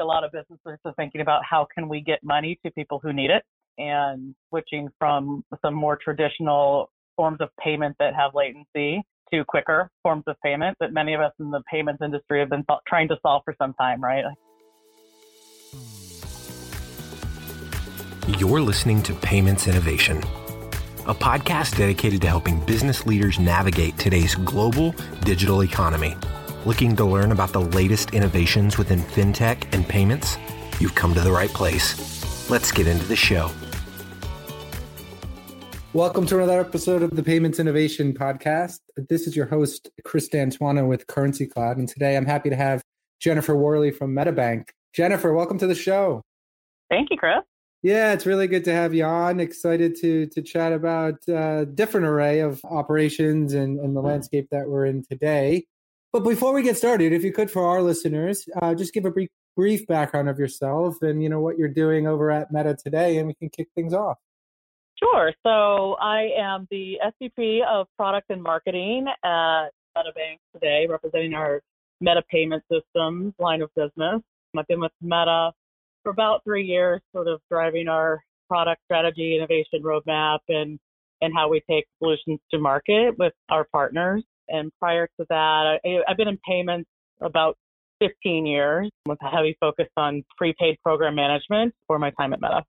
a lot of businesses are thinking about how can we get money to people who need it and switching from some more traditional forms of payment that have latency to quicker forms of payment that many of us in the payments industry have been trying to solve for some time, right? You're listening to Payments Innovation, a podcast dedicated to helping business leaders navigate today's global digital economy. Looking to learn about the latest innovations within fintech and payments? You've come to the right place. Let's get into the show. Welcome to another episode of the Payments Innovation Podcast. This is your host, Chris D'Antuono with Currency Cloud. And today I'm happy to have Jennifer Worley from MetaBank. Jennifer, welcome to the show. Thank you, Chris. Yeah, it's really good to have you on. Excited to to chat about a uh, different array of operations and, and the landscape that we're in today. But before we get started, if you could, for our listeners, uh, just give a brief, brief background of yourself and you know what you're doing over at Meta today, and we can kick things off. Sure. So I am the SVP of Product and Marketing at MetaBank today, representing our Meta Payment Systems line of business. I've been with Meta for about three years, sort of driving our product strategy, innovation roadmap, and and how we take solutions to market with our partners. And prior to that, I, I've been in payments about 15 years with a heavy focus on prepaid program management for my time at Meta.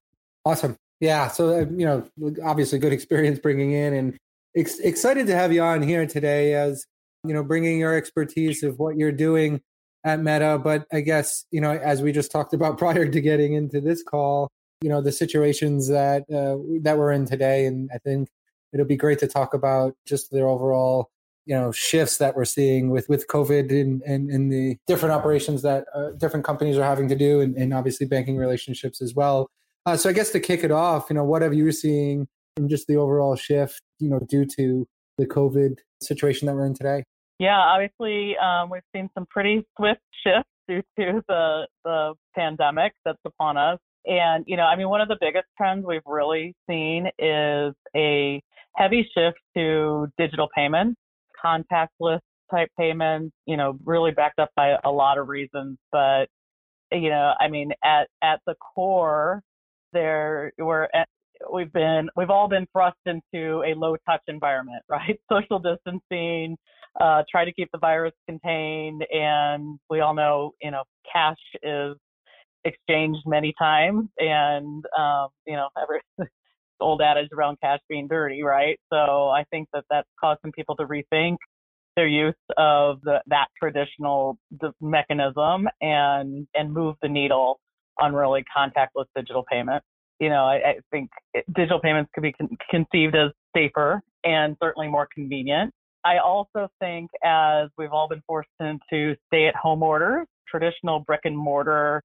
Awesome. Yeah. So, uh, you know, obviously good experience bringing in and ex- excited to have you on here today as, you know, bringing your expertise of what you're doing at Meta. But I guess, you know, as we just talked about prior to getting into this call, you know, the situations that, uh, that we're in today. And I think it'll be great to talk about just the overall you know shifts that we're seeing with with COVID and and, and the different operations that uh, different companies are having to do, and, and obviously banking relationships as well. Uh, so I guess to kick it off, you know, what have you seeing in just the overall shift, you know, due to the COVID situation that we're in today? Yeah, obviously um, we've seen some pretty swift shifts due to the the pandemic that's upon us. And, you know, I mean, one of the biggest trends we've really seen is a heavy shift to digital payments contactless type payments, you know, really backed up by a lot of reasons. But, you know, I mean, at, at the core, there we're we've been, we've all been thrust into a low touch environment, right? Social distancing, uh, try to keep the virus contained. And we all know, you know, cash is exchanged many times and, um, you know, every, old adage around cash being dirty, right? So I think that that's some people to rethink their use of the, that traditional mechanism and and move the needle on really contactless digital payment. You know, I, I think it, digital payments could be con- conceived as safer and certainly more convenient. I also think as we've all been forced into stay at home orders, traditional brick and mortar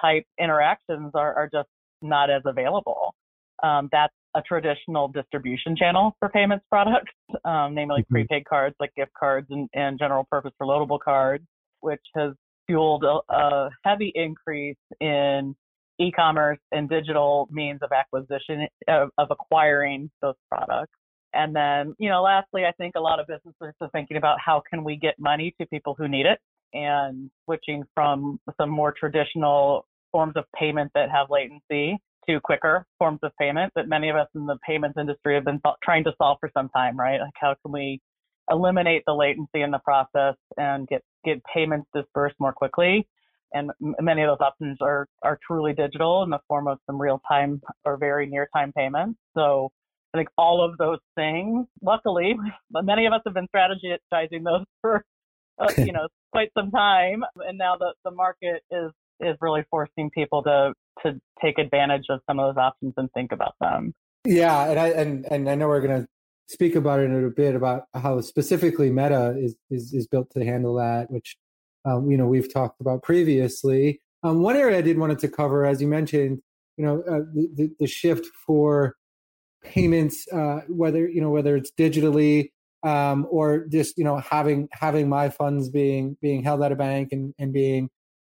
type interactions are, are just not as available um, that's a traditional distribution channel for payments products, um, namely mm-hmm. prepaid cards like gift cards and, and general purpose reloadable cards, which has fueled a, a heavy increase in e-commerce and digital means of acquisition of, of, acquiring those products. And then, you know, lastly, I think a lot of businesses are thinking about how can we get money to people who need it and switching from some more traditional forms of payment that have latency to quicker forms of payment that many of us in the payments industry have been th- trying to solve for some time, right? Like how can we eliminate the latency in the process and get get payments dispersed more quickly? And m- many of those options are are truly digital in the form of some real time or very near time payments. So I think all of those things, luckily, many of us have been strategizing those for uh, you know quite some time, and now the the market is is really forcing people to to take advantage of some of those options and think about them. Yeah, and I and and I know we're going to speak about it in a bit about how specifically Meta is is, is built to handle that, which um, you know we've talked about previously. Um, one area I did wanted to cover, as you mentioned, you know, uh, the, the shift for payments, uh, whether you know whether it's digitally um, or just you know having having my funds being being held at a bank and, and being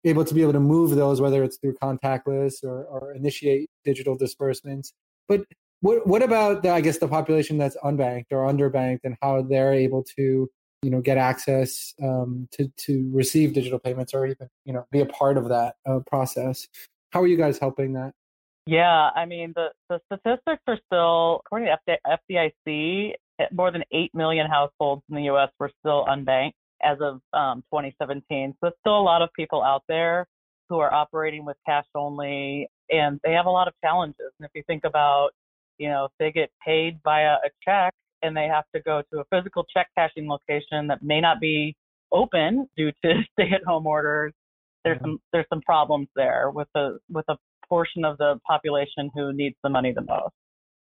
able to be able to move those, whether it's through contactless or, or initiate digital disbursements. But what what about the, I guess the population that's unbanked or underbanked and how they're able to you know get access um, to to receive digital payments or even you know be a part of that uh, process. How are you guys helping that? Yeah, I mean the the statistics are still according to FDIC, more than eight million households in the U.S. were still unbanked as of um, 2017. So there's still a lot of people out there who are operating with cash only, and they have a lot of challenges. And if you think about, you know, if they get paid via a check and they have to go to a physical check cashing location that may not be open due to stay-at-home orders, there's some there's some problems there with the with a portion of the population who needs the money the most.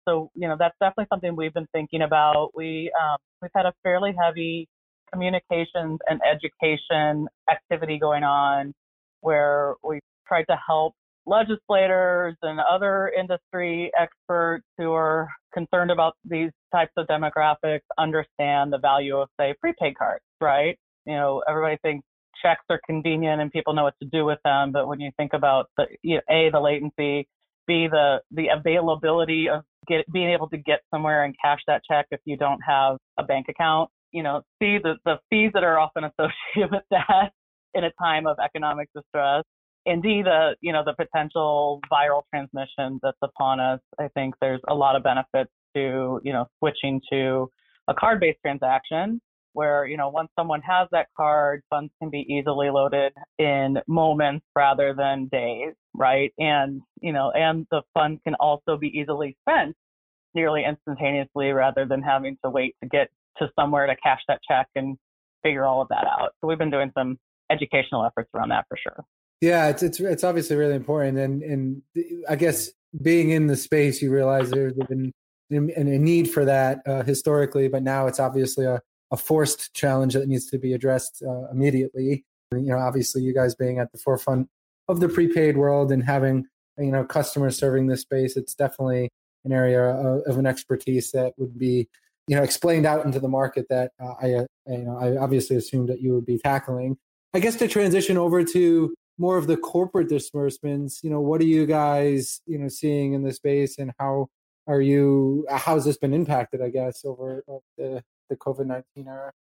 So you know that's definitely something we've been thinking about. We um, we've had a fairly heavy communications and education activity going on where we tried to help legislators and other industry experts who are concerned about these types of demographics understand the value of, say, prepaid cards, right? You know, everybody thinks checks are convenient and people know what to do with them, but when you think about the you know, a the latency, b the the availability of get, being able to get somewhere and cash that check if you don't have a bank account, you know, see the the fees that are often associated with that in a time of economic distress, and D, the you know the potential viral transmission that's upon us. I think there's a lot of benefits to you know switching to a card-based transaction where you know once someone has that card, funds can be easily loaded in moments rather than days, right? And you know, and the funds can also be easily spent nearly instantaneously rather than having to wait to get to somewhere to cash that check and figure all of that out. So we've been doing some educational efforts around that for sure. Yeah, it's it's it's obviously really important, and and I guess being in the space, you realize there's been a need for that uh, historically, but now it's obviously a, a forced challenge that needs to be addressed uh, immediately. You know, obviously, you guys being at the forefront of the prepaid world and having you know customers serving this space, it's definitely an area of, of an expertise that would be you know explained out into the market that uh, I uh, you know I obviously assumed that you would be tackling. I guess to transition over to more of the corporate disbursements, you know, what are you guys, you know, seeing in the space and how are you, how has this been impacted, I guess, over the, the COVID 19 era?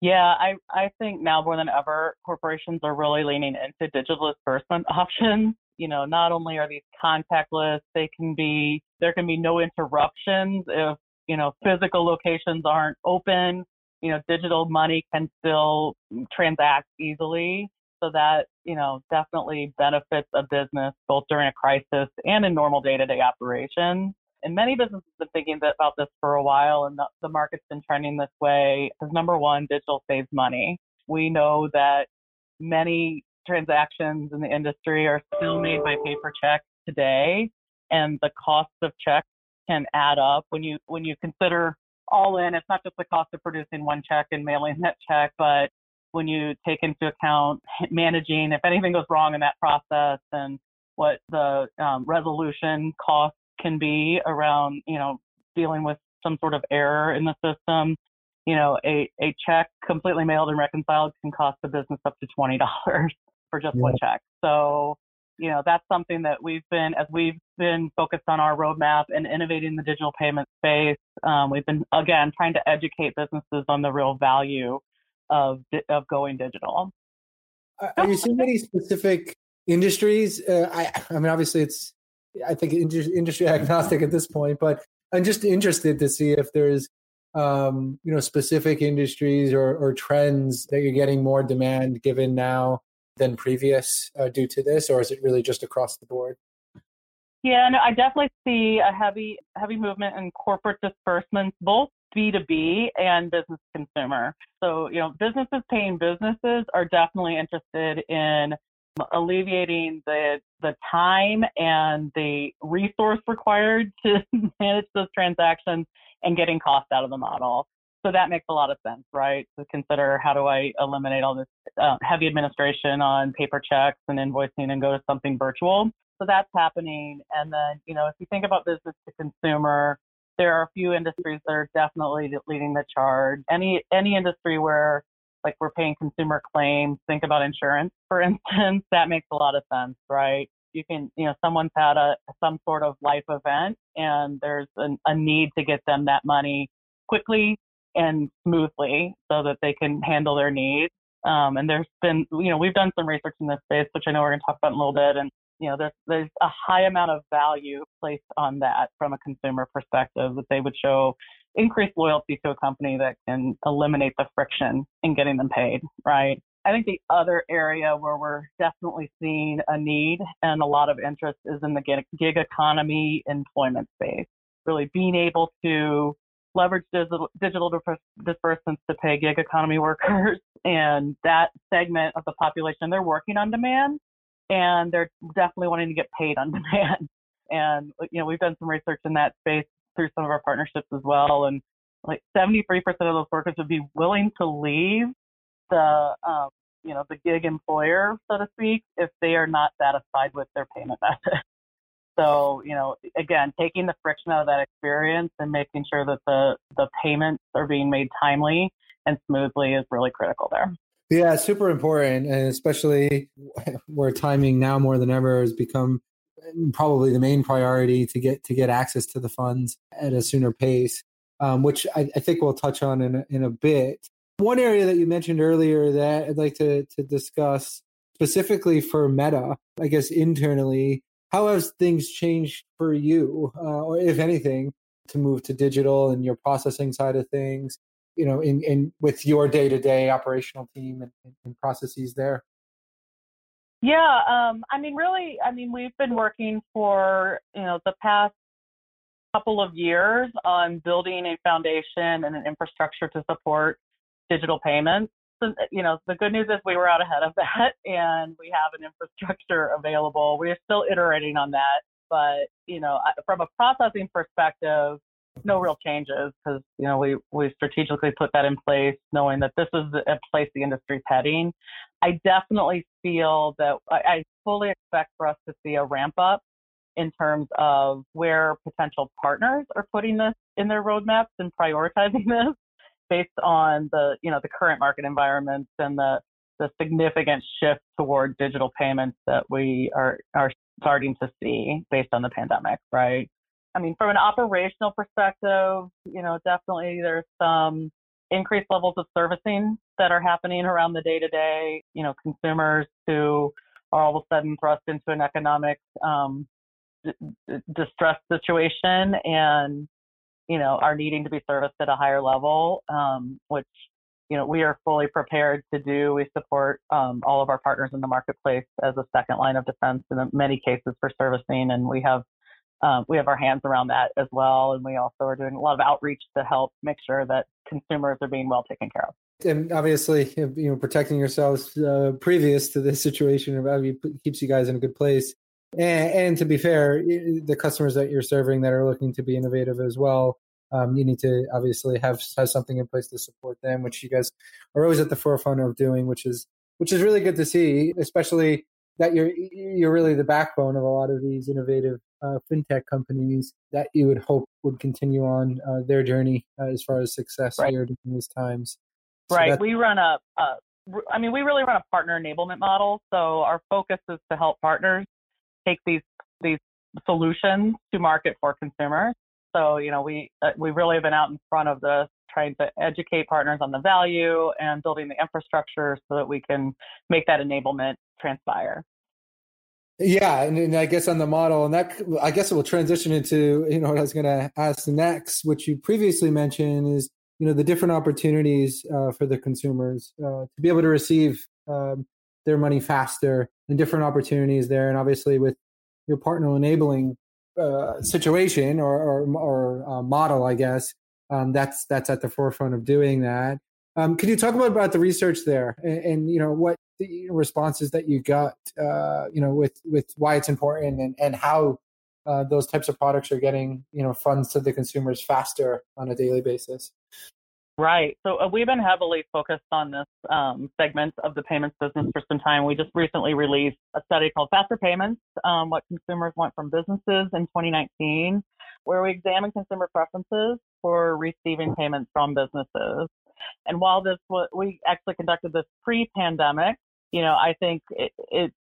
Yeah, I, I think now more than ever, corporations are really leaning into digital disbursement options. You know, not only are these contactless, they can be, there can be no interruptions if, you know, physical locations aren't open. You know, digital money can still transact easily. So that, you know, definitely benefits a business both during a crisis and in normal day to day operations. And many businesses have been thinking about this for a while, and the, the market's been trending this way because number one, digital saves money. We know that many transactions in the industry are still made by paper check today, and the cost of checks can add up when you when you consider all in. It's not just the cost of producing one check and mailing that check, but when you take into account managing if anything goes wrong in that process and what the um, resolution costs can be around, you know, dealing with some sort of error in the system. You know, a, a check completely mailed and reconciled can cost the business up to $20 for just yeah. one check. So, you know, that's something that we've been, as we've been focused on our roadmap and innovating the digital payment space, um, we've been, again, trying to educate businesses on the real value of of going digital. Are you seeing any specific industries? Uh, I, I mean, obviously, it's I think industry agnostic at this point, but I'm just interested to see if there's um, you know specific industries or, or trends that you're getting more demand given now than previous uh, due to this, or is it really just across the board? Yeah, no, I definitely see a heavy heavy movement in corporate disbursements, both B2B and business consumer. So, you know, businesses paying businesses are definitely interested in alleviating the the time and the resource required to manage those transactions and getting cost out of the model. So that makes a lot of sense, right? To consider how do I eliminate all this uh, heavy administration on paper checks and invoicing and go to something virtual. So that's happening. And then, you know, if you think about business to consumer, there are a few industries that are definitely leading the charge. Any any industry where like we're paying consumer claims, think about insurance, for instance, that makes a lot of sense, right? You can, you know, someone's had a some sort of life event and there's an, a need to get them that money quickly and smoothly so that they can handle their needs. Um, and there's been, you know, we've done some research in this space, which I know we're going to talk about in a little bit. And, you know, there's, there's a high amount of value placed on that from a consumer perspective that they would show increased loyalty to a company that can eliminate the friction in getting them paid, right? I think the other area where we're definitely seeing a need and a lot of interest is in the gig economy employment space. Really being able to leverage digital, digital disbursements to pay gig economy workers and that segment of the population, they're working on demand and they're definitely wanting to get paid on demand. And, you know, we've done some research in that space through some of our partnerships as well. And like 73% of those workers would be willing to leave the, um, you know, the gig employer, so to speak, if they are not satisfied with their payment method. So, you know, again, taking the friction out of that experience and making sure that the, the payments are being made timely and smoothly is really critical there. Yeah, super important, and especially where timing now more than ever has become probably the main priority to get to get access to the funds at a sooner pace, um, which I, I, think we'll touch on in a, in a bit. One area that you mentioned earlier that I'd like to to discuss specifically for Meta, I guess internally, how has things changed for you, uh, or if anything, to move to digital and your processing side of things? You know, in, in with your day to day operational team and, and processes there. Yeah, um, I mean, really, I mean, we've been working for you know the past couple of years on building a foundation and an infrastructure to support digital payments. So, uh, you know, the good news is we were out ahead of that, and we have an infrastructure available. We are still iterating on that, but you know, from a processing perspective, no real changes because you know we we strategically put that in place, knowing that this is a place the industry's heading. I definitely feel that I, I fully expect for us to see a ramp up in terms of where potential partners are putting this in their roadmaps and prioritizing this based on the you know the current market environment and the the significant shift toward digital payments that we are are starting to see based on the pandemic, right? I mean, from an operational perspective, you know, definitely there's some increased levels of servicing that are happening around the day to day. You know, consumers who are all of a sudden thrust into an economic um, d- distress situation and you know are needing to be serviced at a higher level, um, which you know we are fully prepared to do. We support um, all of our partners in the marketplace as a second line of defense in many cases for servicing, and we have um, we have our hands around that as well. And we also are doing a lot of outreach to help make sure that consumers are being well taken care of. And obviously, you know, protecting yourselves uh, previous to this situation keeps you guys in a good place. And, and, to be fair, the customers that you're serving that are looking to be innovative as well, um, you need to obviously have have something in place to support them, which you guys are always at the forefront of doing, which is which is really good to see, especially that you're you're really the backbone of a lot of these innovative uh, fintech companies that you would hope would continue on uh, their journey uh, as far as success right. here during these times. So right. We run a, a, I mean, we really run a partner enablement model. So our focus is to help partners take these these solutions to market for consumers. So you know, we uh, we really have been out in front of this, trying to educate partners on the value and building the infrastructure so that we can make that enablement transpire. Yeah, and, and, I guess on the model, and that I guess it will transition into you know what I was going to ask next, which you previously mentioned is you know the different opportunities uh, for the consumers uh, to be able to receive um, their money faster and different opportunities there, and obviously with your partner enabling uh, situation or or, or uh, model, I guess um, that's that's at the forefront of doing that. Um, can you talk about, about the research there and, and you know what the responses that you got, uh, you know, with with why it's important and and how uh, those types of products are getting you know funds to the consumers faster on a daily basis. Right. So uh, we've been heavily focused on this um, segment of the payments business for some time. We just recently released a study called Faster Payments: um, What Consumers Want from Businesses in 2019, where we examine consumer preferences for receiving payments from businesses. And while this was, we actually conducted this pre-pandemic, you know, I think it, it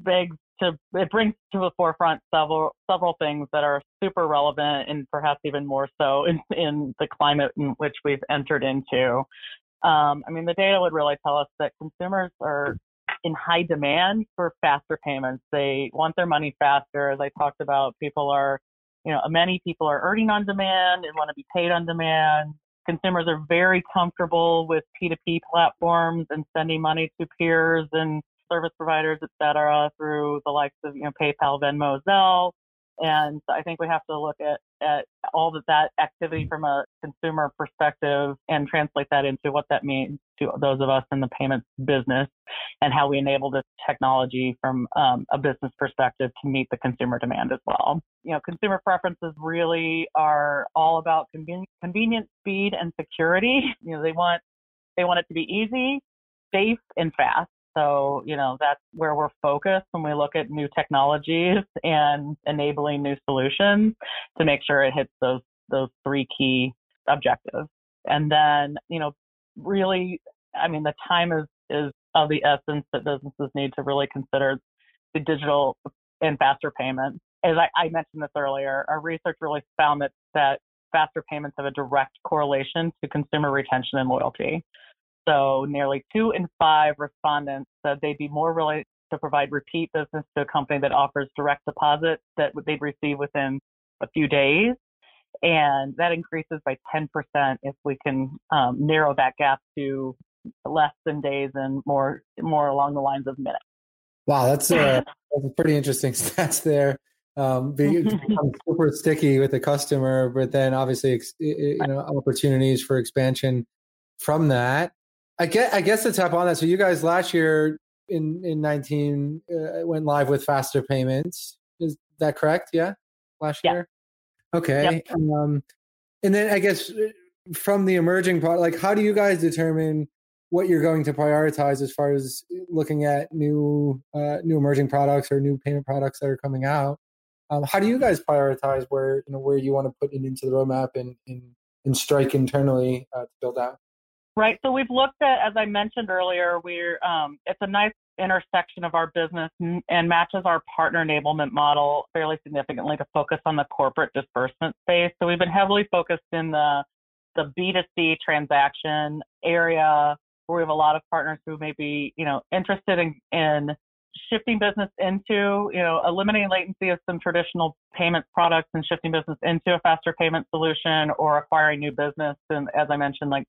begs to it brings to the forefront several several things that are super relevant and perhaps even more so in, in the climate in which we've entered into. Um, I mean, the data would really tell us that consumers are in high demand for faster payments. They want their money faster. As I talked about, people are, you know, many people are earning on demand and want to be paid on demand. Consumers are very comfortable with P2P platforms and sending money to peers and service providers, et cetera, through the likes of, you know, PayPal, Venmo, Zelle. And I think we have to look at, at all of that activity from a consumer perspective and translate that into what that means to those of us in the payments business and how we enable this technology from um, a business perspective to meet the consumer demand as well. You know, consumer preferences really are all about conven- convenience, speed, and security. You know, they want they want it to be easy, safe, and fast. So, you know, that's where we're focused when we look at new technologies and enabling new solutions to make sure it hits those those three key objectives. And then, you know, really, I mean, the time is is of the essence that businesses need to really consider the digital and faster payments. As I, I mentioned this earlier, our research really found that that faster payments have a direct correlation to consumer retention and loyalty. So nearly two in five respondents said they'd be more willing to provide repeat business to a company that offers direct deposit that they'd receive within a few days. And that increases by 10% if we can um, narrow that gap to less than days and more more along the lines of minutes. Wow, that's a, that's a pretty interesting stats there. Um, being super sticky with the customer, but then obviously you know opportunities for expansion from that. I guess, I guess to tap on that. So you guys last year in in 19 uh, went live with faster payments. Is that correct? Yeah, last yeah. year. Okay. Yep. Um, and then I guess uh, from the emerging product, like how do you guys determine what you're going to prioritize as far as looking at new uh, new emerging products or new payment products that are coming out? Um, how do you guys prioritize where you know where you want to put it into the roadmap and and, and strike internally uh, to build out? Right. So we've looked at, as I mentioned earlier, we're um, it's a nice intersection of our business and matches our partner enablement model fairly significantly to focus on the corporate disbursement space. So we've been heavily focused in the the B2C transaction area where we have a lot of partners who may be, you know, interested in, in shifting business into, you know, eliminating latency of some traditional payment products and shifting business into a faster payment solution or acquiring new business. And as I mentioned, like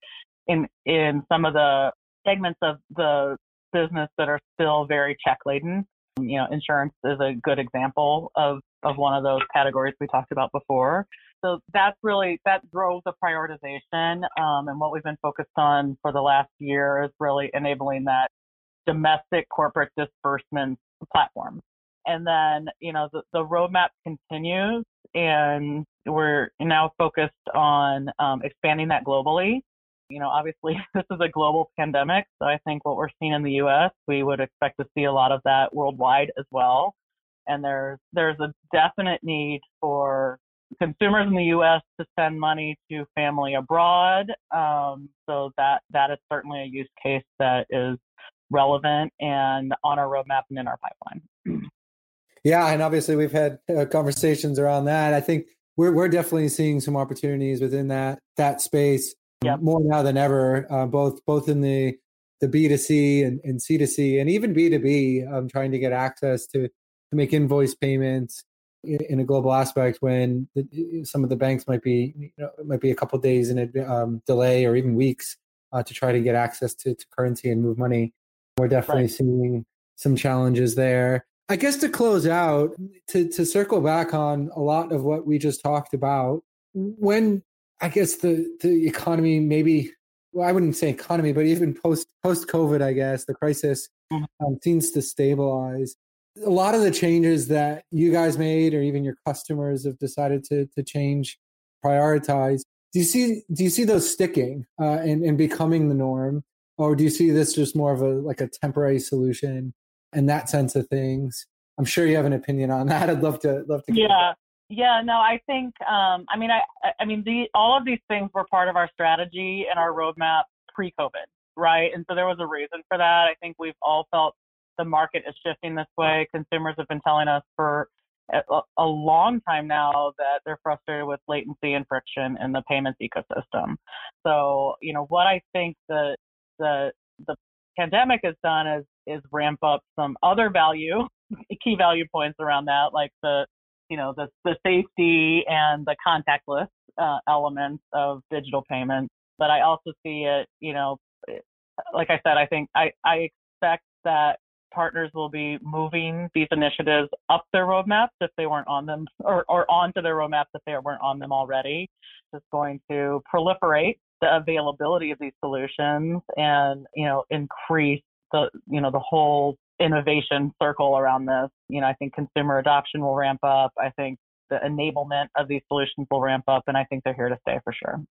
in in some of the segments of the business that are still very check laden. You know, insurance is a good example of of one of those categories we talked about before. So that's really that drove the prioritization, um, and what we've been focused on for the last year is really enabling that domestic corporate disbursement platform. And then, you know, the, the roadmap continues, and we're now focused on um, expanding that globally. You know, obviously, this is a global pandemic. So I think what we're seeing in the US, we would expect to see a lot of that worldwide as well. And there's there's a definite need for consumers in the U.S. to send money to family abroad. Um, so that that is certainly a use case that is relevant and on our roadmap and in our pipeline. Yeah, and obviously we've had uh, conversations around that. I think we're we're definitely seeing some opportunities within that that space yep. more now than ever, uh, both both in the the B2C and, and C2C and even B2B. I'm trying to get access to to make invoice payments in, in a global aspect when the, some of the banks might be you know, might be a couple days in a um, delay or even weeks uh, to try to get access to, to currency and move money. We're definitely right. seeing some challenges there. I guess to close out, to to circle back on a lot of what we just talked about, when I guess the the economy maybe well I wouldn't say economy, but even post post COVID, I guess the crisis mm-hmm. um, seems to stabilize. A lot of the changes that you guys made, or even your customers have decided to to change, prioritize. Do you see do you see those sticking uh, and and becoming the norm, or do you see this just more of a like a temporary solution and that sense of things? I'm sure you have an opinion on that. I'd love to love to. Yeah, yeah, no, I think, um, I mean, I, I mean, the, all of these things were part of our strategy and our roadmap pre-COVID, right? And so there was a reason for that. I think we've all felt the market is shifting this way. Consumers have been telling us for a, long time now that they're frustrated with latency and friction in the payments ecosystem. So, you know, what I think the the the pandemic has done is is ramp up some other value, key value points around that, like the you know the the safety and the contactless uh, elements of digital payments. But I also see it, you know, like I said, I think I I expect that partners will be moving these initiatives up their roadmaps if they weren't on them or, or onto their roadmaps if they weren't on them already. It's going to proliferate the availability of these solutions and, you know, increase the, you know, the whole innovation circle around this. You know, I think consumer adoption will ramp up. I think the enablement of these solutions will ramp up, and I think they're here to stay for sure.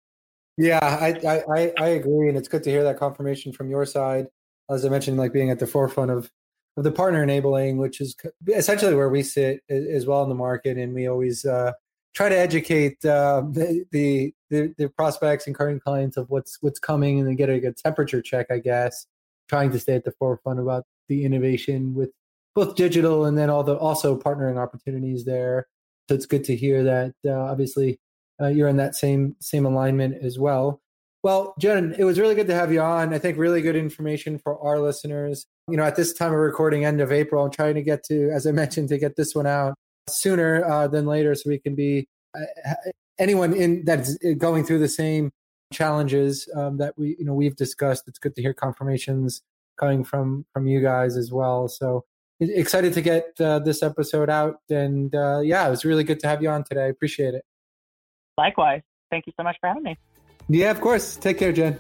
Yeah, I, I, I agree, and it's good to hear that confirmation from your side. As I mentioned, like being at the forefront of of the partner enabling, which is essentially where we sit as well in the market, and we always uh, try to educate uh, the, the, the prospects and current clients of what's what's coming, and then get a good temperature check, I guess. Trying to stay at the forefront about the innovation with both digital and then all the also partnering opportunities there. So it's good to hear that. Uh, obviously, uh, you're in that same same alignment as well. Well, Jen, it was really good to have you on. I think really good information for our listeners you know, at this time of recording, end of April, I'm trying to get to, as I mentioned, to get this one out sooner uh, than later, so we can be uh, anyone in that's going through the same challenges um, that we, you know, we've discussed. It's good to hear confirmations coming from from you guys as well. So excited to get uh, this episode out, and uh, yeah, it was really good to have you on today. I appreciate it. Likewise, thank you so much for having me. Yeah, of course. Take care, Jen.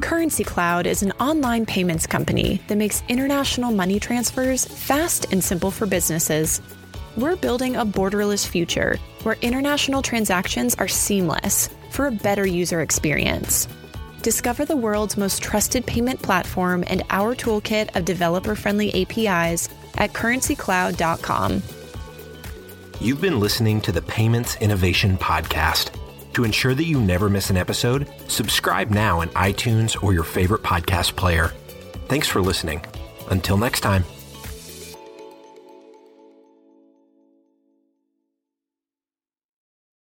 Currency Cloud is an online payments company that makes international money transfers fast and simple for businesses. We're building a borderless future where international transactions are seamless for a better user experience. Discover the world's most trusted payment platform and our toolkit of developer friendly APIs at currencycloud.com. You've been listening to the Payments Innovation Podcast. To ensure that you never miss an episode, subscribe now in iTunes or your favorite podcast player. Thanks for listening. Until next time.